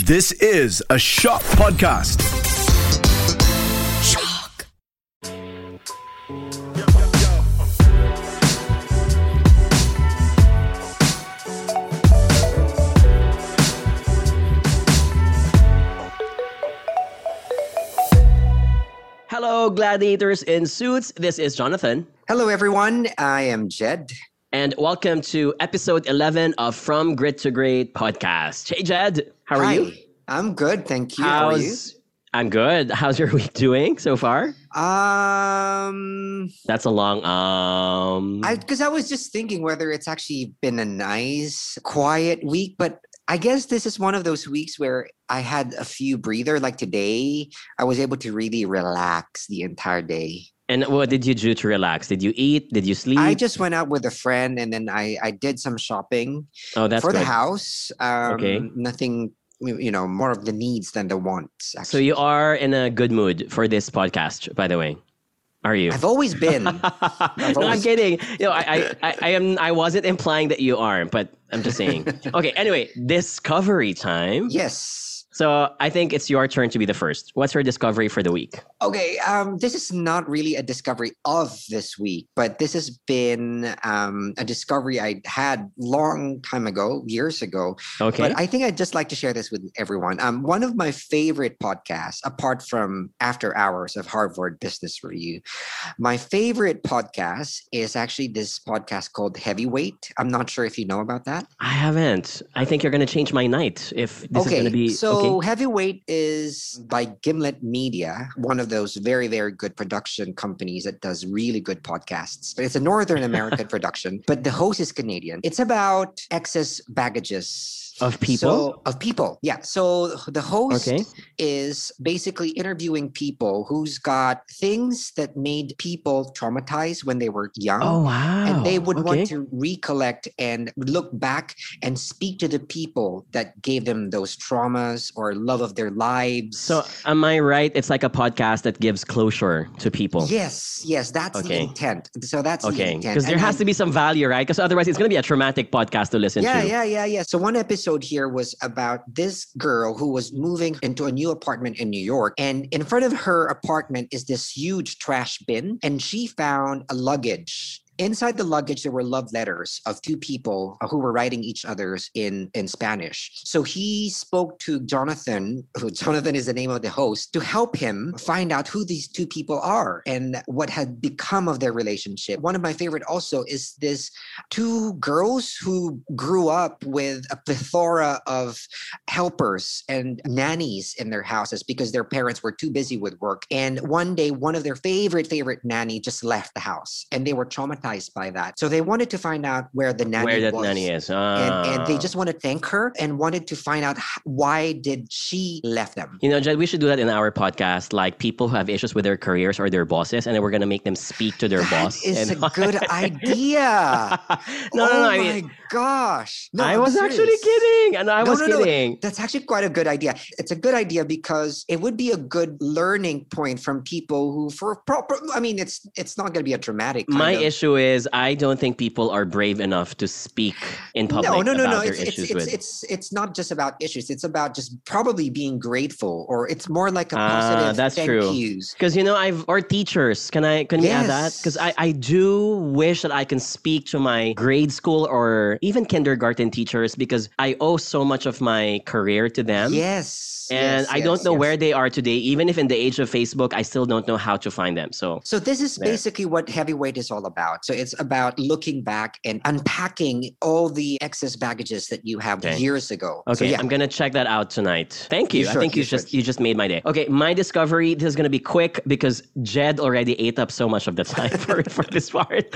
This is a Shock Podcast. Shock. Hello, gladiators in suits. This is Jonathan. Hello, everyone. I am Jed. And welcome to episode 11 of From Grit to Great podcast. Hey, Jed, how are Hi. you? I'm good, thank you. How are you? How's I'm good. How's your week doing so far? Um, That's a long um. I because I was just thinking whether it's actually been a nice, quiet week, but I guess this is one of those weeks where I had a few breather. Like today, I was able to really relax the entire day. and what did you do to relax? Did you eat? Did you sleep? I just went out with a friend, and then I I did some shopping oh, that's for good. the house. Um, Okay. Nothing, you know, more of the needs than the wants. So you are in a good mood for this podcast, by the way. Are you? I've always been. no, I'm always- kidding. You know, I, I, I, I am. I wasn't implying that you aren't, but I'm just saying. okay. Anyway, discovery time. yes. So I think it's your turn to be the first. What's your discovery for the week? Okay, um, this is not really a discovery of this week, but this has been um, a discovery I had long time ago, years ago. Okay. But I think I'd just like to share this with everyone. Um, one of my favorite podcasts, apart from After Hours of Harvard Business Review, my favorite podcast is actually this podcast called Heavyweight. I'm not sure if you know about that. I haven't. I think you're gonna change my night if this okay, is gonna be so okay. Heavyweight is by Gimlet Media, one of those very, very good production companies that does really good podcasts. But it's a Northern American production, but the host is Canadian. It's about excess baggages. Of people? So, of people, yeah. So the host Okay. is basically interviewing people who's got things that made people traumatized when they were young Oh wow. and they would okay. want to recollect and look back and speak to the people that gave them those traumas or love of their lives. So am I right? It's like a podcast that gives closure to people. yes, yes, that's the intent. So that's Okay. intent. Because there And has I- to be some value, right? Because otherwise, it's gonna be a traumatic podcast to listen yeah, to. yeah, yeah, yeah. So one episode here was about this girl who was moving into a new apartment in New York, and in front of her apartment is this huge trash bin, and she found a luggage. Inside the luggage, there were love letters of two people uh, who were writing each other's in in Spanish. So he spoke to Jonathan, who Jonathan is the name of the host, to help him find out who these two people are and what had become of their relationship. One of my favorite also is this two girls who grew up with a plethora of helpers and nannies in their houses because their parents were too busy with work. And one day, one of their favorite, favorite nanny just left the house and they were traumatized by that. So they wanted to find out where the nanny Where that was. nanny is. And, and they Ah. just want to thank her and wanted to find out why did she left them. You know, Jed, we should do that in our podcast. Like people who have issues with their careers or their bosses, and then we're gonna make them speak to their That boss. is and a good idea. no, no, oh no. my I mean, gosh. No, I I'm was actually kidding, and I No, was no, no. kidding. That's actually quite a good idea. It's a good idea because it would be a good learning point from people who, for proper, I mean, it's it's not going to be a dramatic. kind My of- issue is I don't think people are brave enough to speak in public no, no, no, no. It's, it's, it's, it's it's not just about issues. It's about just probably being grateful, or it's more like a Ah, positive. that's thank true. yous. Because you know, I've or teachers. Can I can we add that? Because I I do wish that I can speak to my grade school or even kindergarten teachers because I owe so much of my career to them. Yes, And yes, I don't yes, know yes. where they are today. Even if in the age of Facebook, I still don't know how to find them. So So this is basically what heavyweight is all about. So it's about looking back and unpacking all the excess baggages that you have Okay. years ago. Okay, so, yeah. I'm gonna check that out tonight. Thank you. You I should, think you, you just you just made my day. Okay, my discovery. This is gonna be quick because Jed already ate up so much of the time for for this part.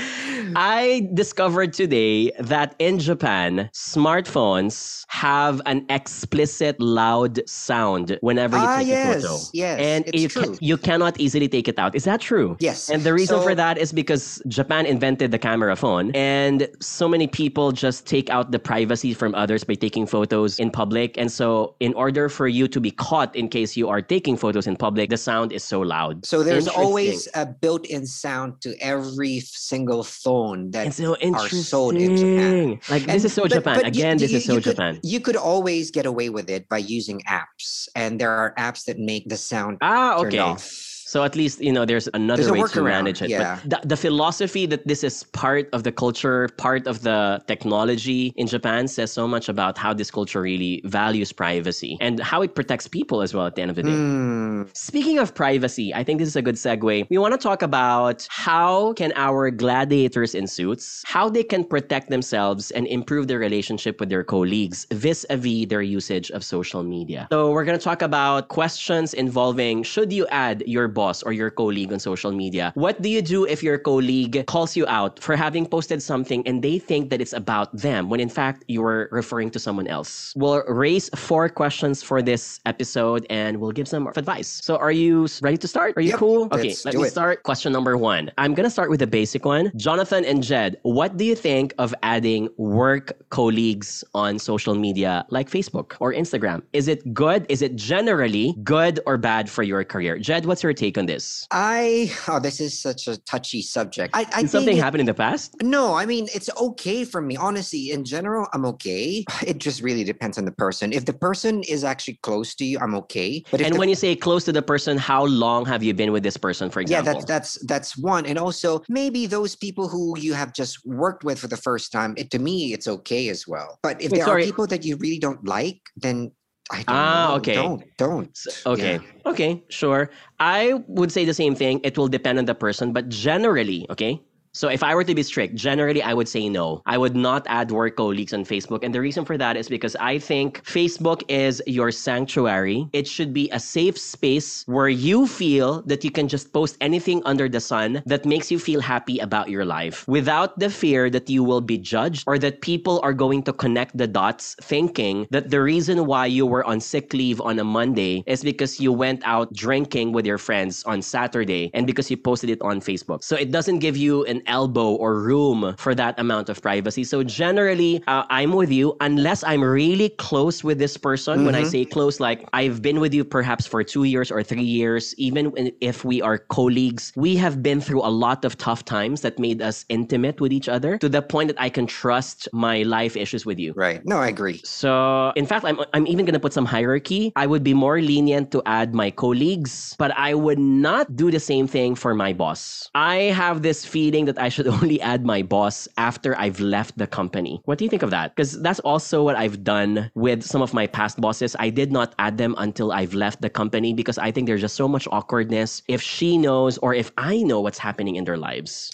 I discovered today that in Japan, smartphones have an explicit loud sound whenever you Ah, take yes, a photo. yes, and it's you true. you cannot easily take it out. Is that true? Yes. And the reason for that is because Japan invented the camera phone, and so many people just take out the privacy from others by taking photos in public. And so, in order for you to be caught in case you are taking photos in public, the sound is so loud. So there's always a built-in sound to every single phone that so are sold in Japan. Like this is so but- Japan. but you- Again, this you- is so you could- Japan. You could always get away with it by using apps, and there are apps that make the sound Ah, okay. off. So at least you know there's another There's way to manage it. yeah. But the, the philosophy that this is part of the culture, part of the technology in Japan says so much about how this culture really values privacy and how it protects people as well at the end of the day. Hmm. Speaking of privacy, I think this is a good segue. We want to talk about how can our gladiators in suits, how they can protect themselves and improve their relationship with their colleagues vis-a-vis their usage of social media. So we're going to talk about questions involving should you add your boss or your colleague on social media? What do you do if your colleague calls you out for having posted something and they think that it's about them when in fact you were referring to someone else? We'll raise four questions for this episode and we'll give some advice. So are you ready to start? Are you Yep, cool? Okay, let's let me it. start. Question number one. I'm going to start with the basic one. Jonathan and Jed, what do you think of adding work colleagues on social media like Facebook or Instagram? Is it good? Is it generally good or bad for your career? Jed, what's your take on this? I oh, this is such a touchy subject. I, I Did something think it- happen in the past? No, I mean it's okay for me. Honestly, in general, I'm okay. It just really depends on the person. If the person is actually close to you, I'm okay. But And the when you say close to the person, how long have you been with this person, for yeah, example? that's that's that's one. And also maybe those people who you have just worked with for the first time, it to me it's okay as well. But if there sorry. are people that you really don't like, then I don't Ah, know. okay. Don't don't. Okay. Yeah. Okay. Sure. I would say the same thing. It will depend on the person, but generally, okay. So if I were to be strict, generally I would say no. I would not add work colleagues on Facebook. And the reason for that is because I think Facebook is your sanctuary. It should be a safe space where you feel that you can just post anything under the sun that makes you feel happy about your life without the fear that you will be judged or that people are going to connect the dots thinking that the reason why you were on sick leave on a Monday is because you went out drinking with your friends on Saturday and because you posted it on Facebook. So it doesn't give you an elbow or room for that amount of privacy. So generally, uh, I'm with you unless I'm really close with this person. When I Mhm. say close, like I've been with you perhaps for two years or three years, even if we are colleagues, we have been through a lot of tough times that made us intimate with each other to the point that I can trust my life issues with you. Right. No, I agree. So, in fact, I'm, I'm even going to put some hierarchy. I would be more lenient to add my colleagues, but I would not do the same thing for my boss. I have this feeling that I should only add my boss after I've left the company. What do you think of that? Because that's also what I've done with some of my past bosses. I did not add them until I've left the company because I think there's just so much awkwardness if she knows or if I know what's happening in their lives.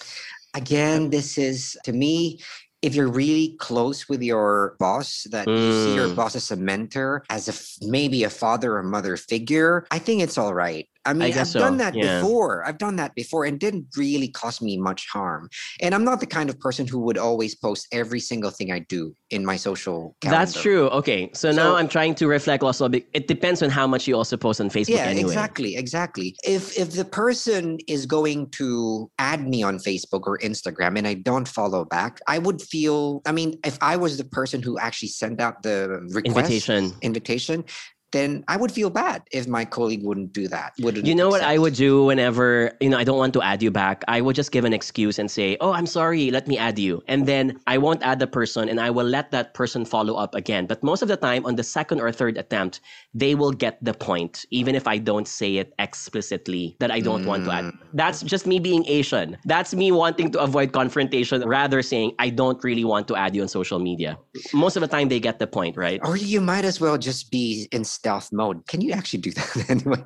Again, this is to me. If you're really close with your boss, that you see your Mm. boss as a mentor, as a maybe a father or mother figure, I think it's all right. I mean, guess I've done that yeah. before. I've done that before and didn't really cause me much harm. And I'm not the kind of person who would always post every single thing I do in my social calendar. That's true. Okay. So, now I'm trying to reflect also. It depends on how much you also post on Facebook yeah anyway. exactly exactly if if the person is going to add me on facebook or instagram and i don't follow back i would feel i mean if i was the person who actually sent out the request Invitation. invitation then I would feel bad if my colleague wouldn't do that. Wouldn't You know what I would do whenever, you know, I don't want to add you back. I would just give an excuse and say, "Oh, I'm sorry, let me add you." And then I won't add the person and I will let that person follow up again. But most of the time on the second or third attempt, they will get the point even if I don't say it explicitly that I don't want to add. Mm. That's just me being Asian. That's me wanting to avoid confrontation rather saying I don't really want to add you on social media. Most of the time they get the point, right? Or you might as well just be in stealth mode. Can you actually do that anyway?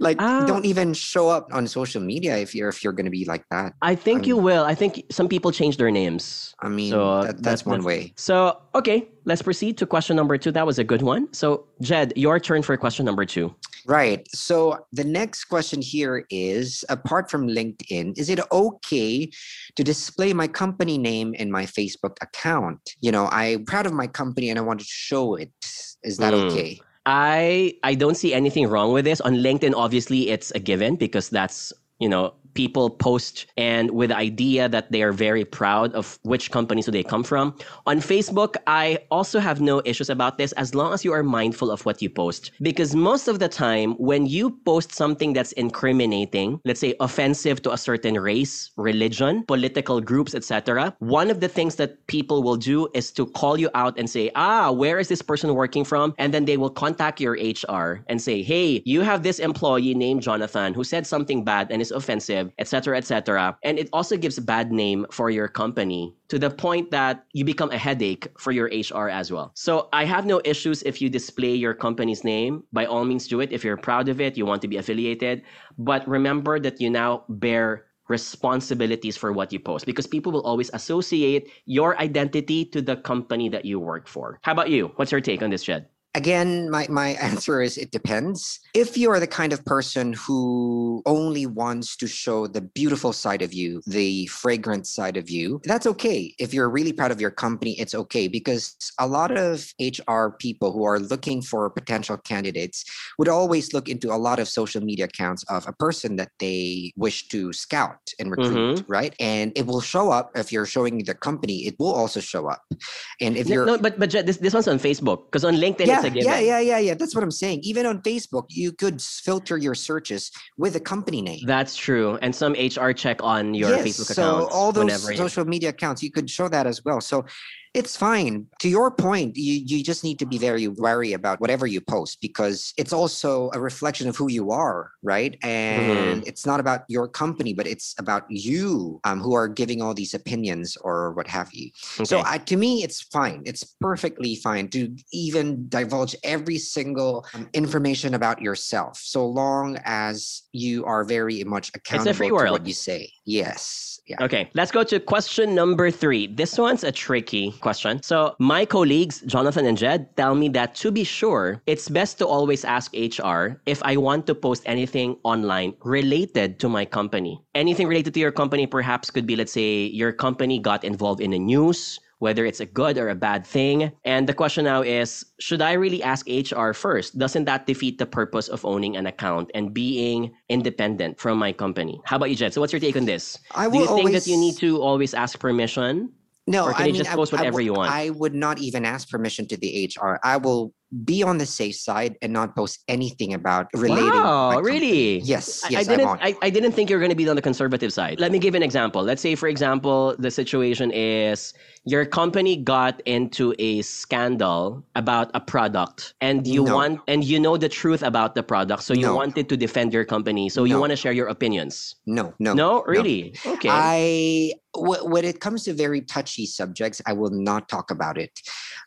Like, Ah. don't even show up on social media if you're if you're going to be like that. I think Um, you will. I think some people change their names. I mean, So, that, that's that- one that's- way. So, okay, let's proceed to question number two. That was a good one. So, Jed, your turn for question number two. Right. So the next question here is apart from LinkedIn, is it okay to display my company name in my Facebook account? You know, I'm proud of my company and I wanted to show it. Is that Mm. okay? I I don't see anything wrong with this. On LinkedIn, obviously, it's a given because that's you know people post and with idea that they are very proud of which companies do they come from. On Facebook, I also have no issues about this as long as you are mindful of what you post. Because most of the time, when you post something that's incriminating, let's say offensive to a certain race, religion, political groups, etc., one of the things that people will do is to call you out and say, ah, where is this person working from? And then they will contact your HR and say, hey, you have this employee named Jonathan who said something bad and is offensive, etc., etc. And it also gives a bad name for your company to the point that you become a headache for your HR as well. So I have no issues if you display your company's name. By all means, do it. If you're proud of it, you want to be affiliated. But remember that you now bear responsibilities for what you post because people will always associate your identity to the company that you work for. How about you? What's your take on this, Jed? Again, my, my answer is it depends. If you are the kind of person who only wants to show the beautiful side of you, the fragrant side of you, that's okay. If you're really proud of your company, it's okay because a lot of HR people who are looking for potential candidates would always look into a lot of social media accounts of a person that they wish to scout and recruit, Mhm. right? And it will show up if you're showing the company, it will also show up. And if No, you're no, but but this this one's on Facebook because on LinkedIn yeah, it's yeah, yeah, yeah, yeah. That's what I'm saying. Even on Facebook, you could filter your searches with a company name. That's true. And some HR check on your yes, Facebook so all those social media accounts, you could show that as well. So it's fine. To your point, you, you just need to be very wary about whatever you post because it's also a reflection of who you are, right? And Mm-hmm. it's not about your company, but it's about you um, who are giving all these opinions or what have you. So I, to me, it's fine. It's perfectly fine to even divulge every single um, information about yourself, so long as you are very much accountable to what you say. Yes. Yeah. Okay, let's go to question number three. This one's a tricky question. So, my colleagues, Jonathan and Jed, tell me that to be sure, it's best to always ask HR if I want to post anything online related to my company. Anything related to your company, perhaps, could be, let's say, your company got involved in the news. Whether it's a good or a bad thing. And the question now is should I really ask HR first? Doesn't that defeat the purpose of owning an account and being independent from my company? How about you, Jed? So, what's your take on this? I Do you will think that you need to always ask permission? No, or can I you mean, just post I whatever you want? I would not even ask permission to the HR. I will be on the safe side and not post anything about relating. wow, really? Yes, I- yes, I I didn't. I, I didn't think you were going to be on the conservative side. Let me give an example. Let's say, for example, the situation is your company got into a scandal about a product, and you No. want and you know the truth about the product, so you No. wanted to defend your company, so you want to share your opinions. No, no, No, really? Okay. I when it comes to very touchy subjects, I will not talk about it,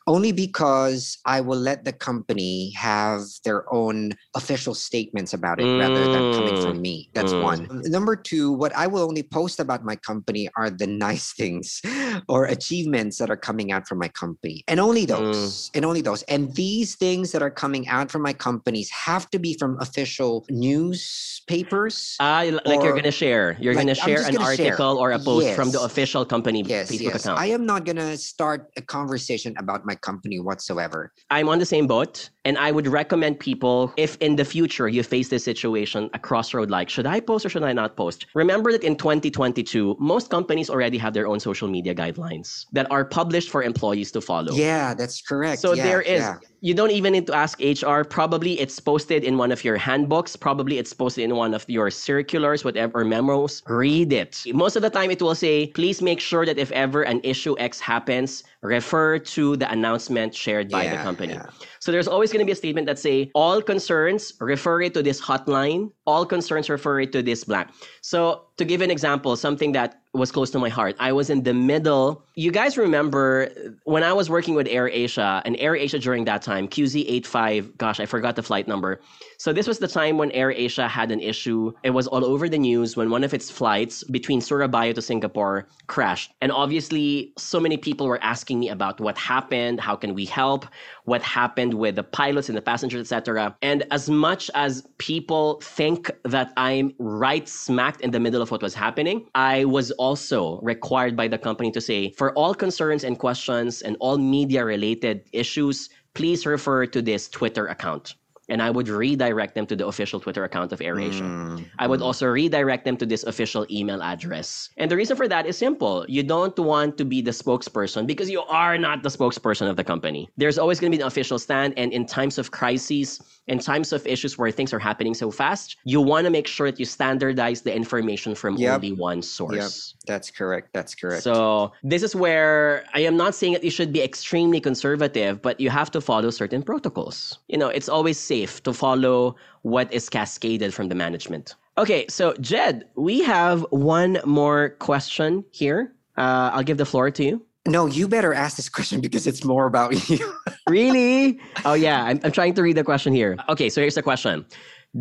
only because I will let the company have their own official statements about it rather than coming Mm, from me. That's mm. one. Number two, what I will only post about my company are the nice things or achievements that are coming out from my company, and only Mm. those, and only those. And these things that are coming out from my companies have to be from official newspapers. Ah, l- like you're gonna share. You're like, gonna share an gonna share. article or a post from the official company Yes, Facebook yes. account. I am not gonna start a conversation about my company whatsoever. I'm on the same boat, and I would recommend people if in the future you face this situation, a crossroad like, should I post or should I not post? Remember that in 2022, most companies already have their own social media guidelines that are published for employees to follow. Yeah, that's correct. So Yeah, there is. yeah. You don't even need to ask HR. Probably it's posted in one of your handbooks. Probably it's posted in one of your circulars, whatever memos. Read it. Most of the time, it will say, please make sure that if ever an issue X happens, refer to the announcement shared by the company. yeah. So there's always going to be a statement that say, all concerns refer it to this hotline. All concerns refer it to this blank. So to give an example, something that was close to my heart, I was in the middle. You guys remember uh, when I was working with Air Asia, and Air Asia during that time, QZ85, gosh, I forgot the flight number. So this was the time when Air Asia had an issue. It was all over the news when one of its flights between Surabaya to Singapore crashed. And obviously, so many people were asking me about what happened, how can we help, what happened with the pilots and the passengers, etc. And as much as people think that I'm right smacked in the middle of what was happening, I was also required by the company to say, for all concerns and questions and all media related issues, please refer to this Twitter account. And I would redirect them to the official Twitter account of AirAsia. Mm, I would mm. also redirect them to this official email address. And the reason for that is simple. You don't want to be the spokesperson because you are not the spokesperson of the company. There's always going to be an official stand. And in times of crises, in times of issues where things are happening so fast, you want to make sure that you standardize the information from Yep. only one source. That's correct. That's correct. So this is where I am not saying that you should be extremely conservative, but you have to follow certain protocols. You know, it's always safe to follow what is cascaded from the management. Okay, so Jed, we have one more question here. Uh, I'll give the floor to you. no, you better ask this question because it's more about you. Really? oh yeah, I'm, I'm trying to read the question here. Okay, so here's the question.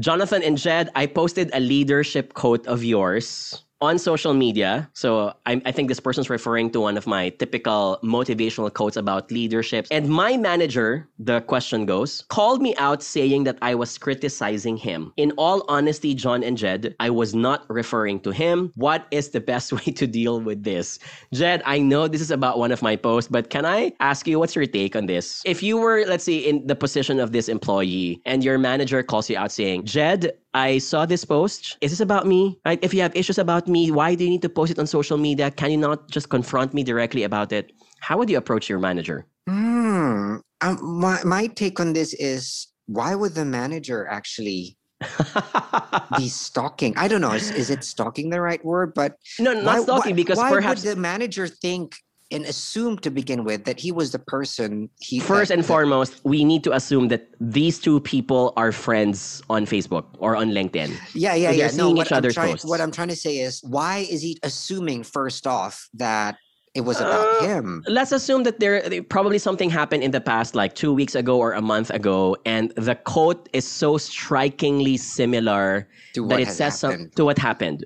Jonathan and Jed, I posted a leadership quote of yours on social media. So I, I think this person's referring to one of my typical motivational quotes about leadership. And my manager, the question goes, called me out saying that I was criticizing him. In all honesty, John and Jed, I was not referring to him. What is the best way to deal with this? Jed, I know this is about one of my posts, but can I ask you what's your take on this? If you were, let's say, in the position of this employee and your manager calls you out saying, Jed, I saw this post. Is this about me? Right? If you have issues about me, why do you need to post it on social media? Can you not just confront me directly about it? How would you approach your manager? Hmm. Um, my my take on this is why would the manager actually be stalking? I don't know. Is, is it stalking the right word? But no, not why, stalking why, because why perhaps would the manager think and assume to begin with that he was the person he first that- and that- foremost, we need to assume that these two people are friends on Facebook or on LinkedIn. Yeah, yeah, So yeah. No, seeing what each I'm, trying, what I'm trying to say is why is he assuming first off that it was about Uh, him? Let's assume that there probably something happened in the past, like two weeks ago or a month ago, and the quote is so strikingly similar To that what it says some, happened. to what happened.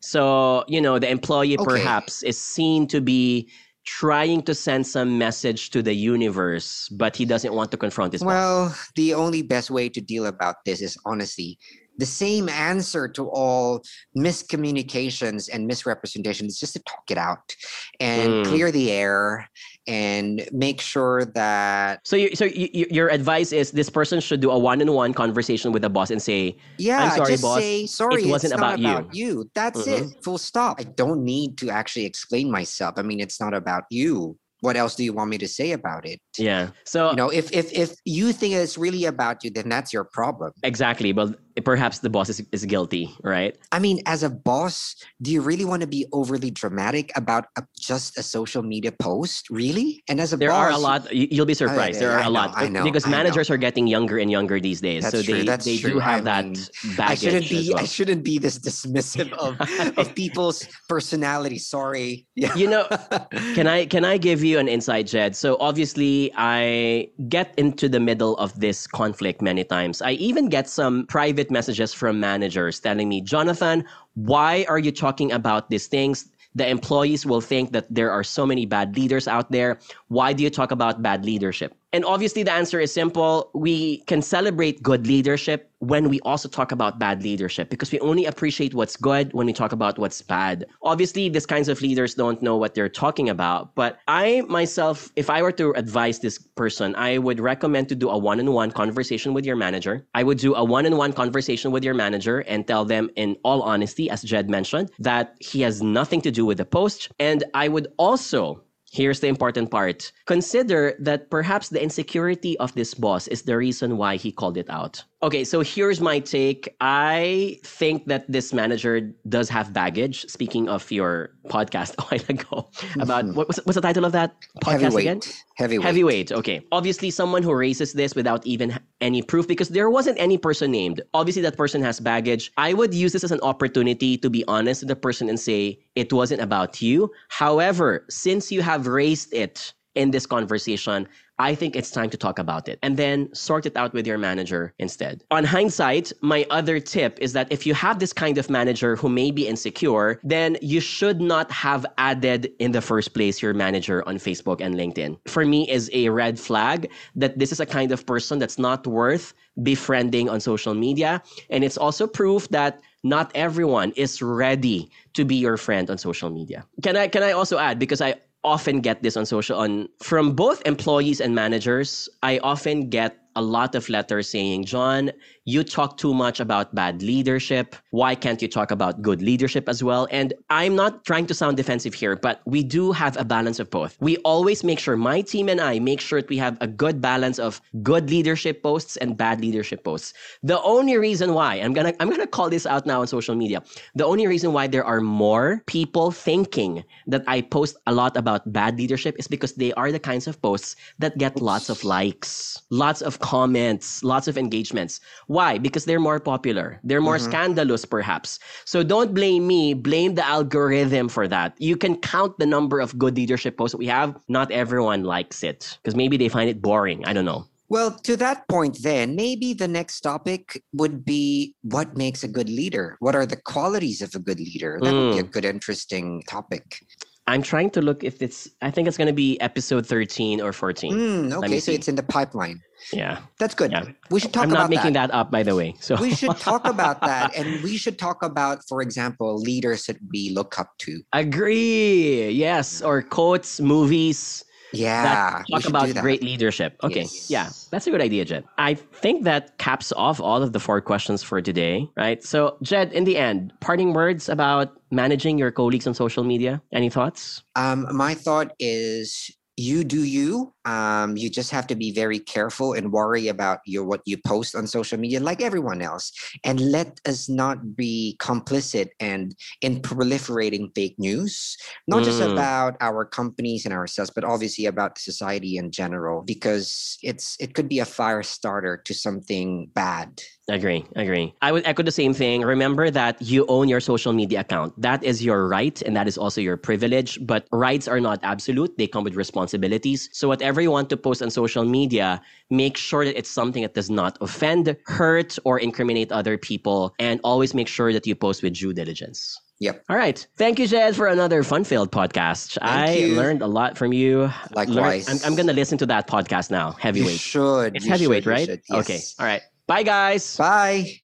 So you know, the employee Okay. perhaps is seen to be trying to send some message to the universe, but he doesn't want to confront his boss. Well, the only best way to deal about this is honesty. The same answer to all miscommunications and misrepresentations is just to talk it out and Mm. clear the air and make sure that So, you, so you, you- your advice is this person should do a one-on-one conversation with the boss and say, yeah, I'm sorry, boss. say sorry. wasn't it's not about you." you. That's Mhm. it. Full stop. I don't need to actually explain myself. I mean, it's not about you. What else do you want me to say about it? "Yeah." So You know, if if if you think it's really about you, then that's your problem. exactly, but perhaps the boss is, is guilty, right? I mean, as a boss, do you really want to be overly dramatic about a, just a social media post? Really? And as a There boss, are a lot. you- You'll be oh, surprised. there are I a know, lot I know, because I know. managers are getting younger and younger these days. That's so true, they that's they true. do have that mean, baggage. I shouldn't be well. I shouldn't be this dismissive of of people's personality. Sorry. Yeah. You know, Can I can I give you an insight, Jed? So obviously, I get into the middle of this conflict many times. I even get some private messages from managers telling me, Jonathan, why are you talking about these things? The employees will think that there are so many bad leaders out there. Why do you talk about bad leadership? And obviously, the answer is simple. We can celebrate good leadership when we also talk about bad leadership because we only appreciate what's good when we talk about what's bad. Obviously, these kinds of leaders don't know what they're talking about. But I myself, if I were to advise this person, I would recommend to do a one on one conversation with your manager. I would do a one on one conversation with your manager and tell them, in all honesty, as Jed mentioned, that he has nothing to do with the post. And I would also Here's the important part. Consider that perhaps the insecurity of this boss is the reason why he called it out. Okay, so here's my take. I think that this manager does have baggage. Speaking of your podcast a while ago about mm-hmm. what was, what's the title of that podcast Heavyweight. again? Heavyweight. Heavyweight. Okay. Obviously, someone who raises this without even any proof because there wasn't any person named. Obviously, that person has baggage. I would use this as an opportunity to be honest with the person and say, it wasn't about you. However, since you have raised it in this conversation, I think it's time to talk about it and then sort it out with your manager instead. On hindsight, my other tip is that if you have this kind of manager who may be insecure, then you should not have added in the first place your manager on Facebook and LinkedIn. For me is a red flag that this is a kind of person that's not worth befriending on social media and it's also proof that not everyone is ready to be your friend on social media. Can I can I also add because I often get this on social on from both employees and managers i often get a lot of letters saying, John, you talk too much about bad leadership. Why can't you talk about good leadership as well? And I'm not trying to sound defensive here, but we do have a balance of both. We always make sure, my team and I make sure that we have a good balance of good leadership posts and bad leadership posts. The only reason why, I'm gonna I'm gonna call this out now on social media. The only reason why there are more people thinking that I post a lot about bad leadership is because they are the kinds of posts that get lots of likes, lots of comments, lots of engagements. Why? Because they're more popular. They're more Mhm. scandalous, perhaps. So don't blame me. Blame the algorithm for that. You can count the number of good leadership posts that we have. Not everyone likes it because maybe they find it boring. I don't know. Well, to that point, then maybe the next topic would be what makes a good leader? What are the qualities of a good leader? That would be a good, interesting topic. I'm trying to look if it's. I think it's going to be episode 13 or 14. Hmm, me okay, so see. it's in the pipeline. Yeah, That's good. Yeah. We should talk I'm about not making that. up, by the way. So we should talk about that, and we should talk about, for example, leaders that we look up to. agree. Yes, or quotes, movies. Yeah, that talk about that. great leadership. Okay, Yes. yeah, that's a good idea, Jed. I think that caps off all of the four questions for today, right? So, Jed, in the end, parting words about managing your colleagues on social media. Any thoughts? Um, my thought is you do you. Um, you just have to be very careful and worry about your what you post on social media, like everyone else. And let us not be complicit and in proliferating fake news, not just Mm. about our companies and ourselves, but obviously about society in general, because it's it could be a fire starter to something bad. Agree, agree. I would echo the same thing. Remember that you own your social media account. That is your right and that is also your privilege. But rights are not absolute, they come with responsibilities. So, whatever you want to post on social media, make sure that it's something that does not offend, hurt, or incriminate other people. And always make sure that you post with due diligence. Yep. All right. Thank you, Jed, for another fun filled podcast. I you. learned a lot from you. Likewise. I'm, I'm going to listen to that podcast now. Heavyweight. You should. It's you heavyweight, should, right? should, Okay. All right. Bye, guys. Bye.